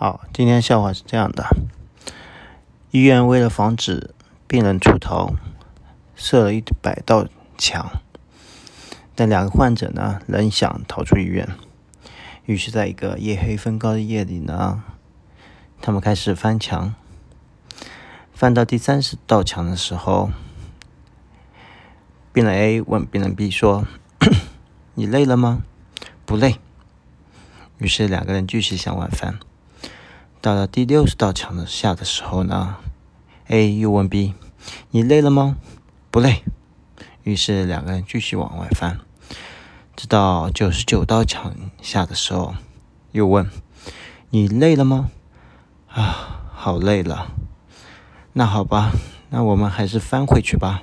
好，今天笑话是这样的：医院为了防止病人出逃，设了一百道墙。但两个患者呢，仍想逃出医院。于是，在一个夜黑风高的夜里呢，他们开始翻墙。翻到第三十道墙的时候，病人 A 问病人 B 说：“你累了吗？”“不累。”于是两个人继续向外翻。到了第六十道墙的下的时候呢，A 又问 B：“ 你累了吗？”“不累。”于是两个人继续往外翻。直到九十九道墙下的时候，又问：“你累了吗？”“啊，好累了。”“那好吧，那我们还是翻回去吧。”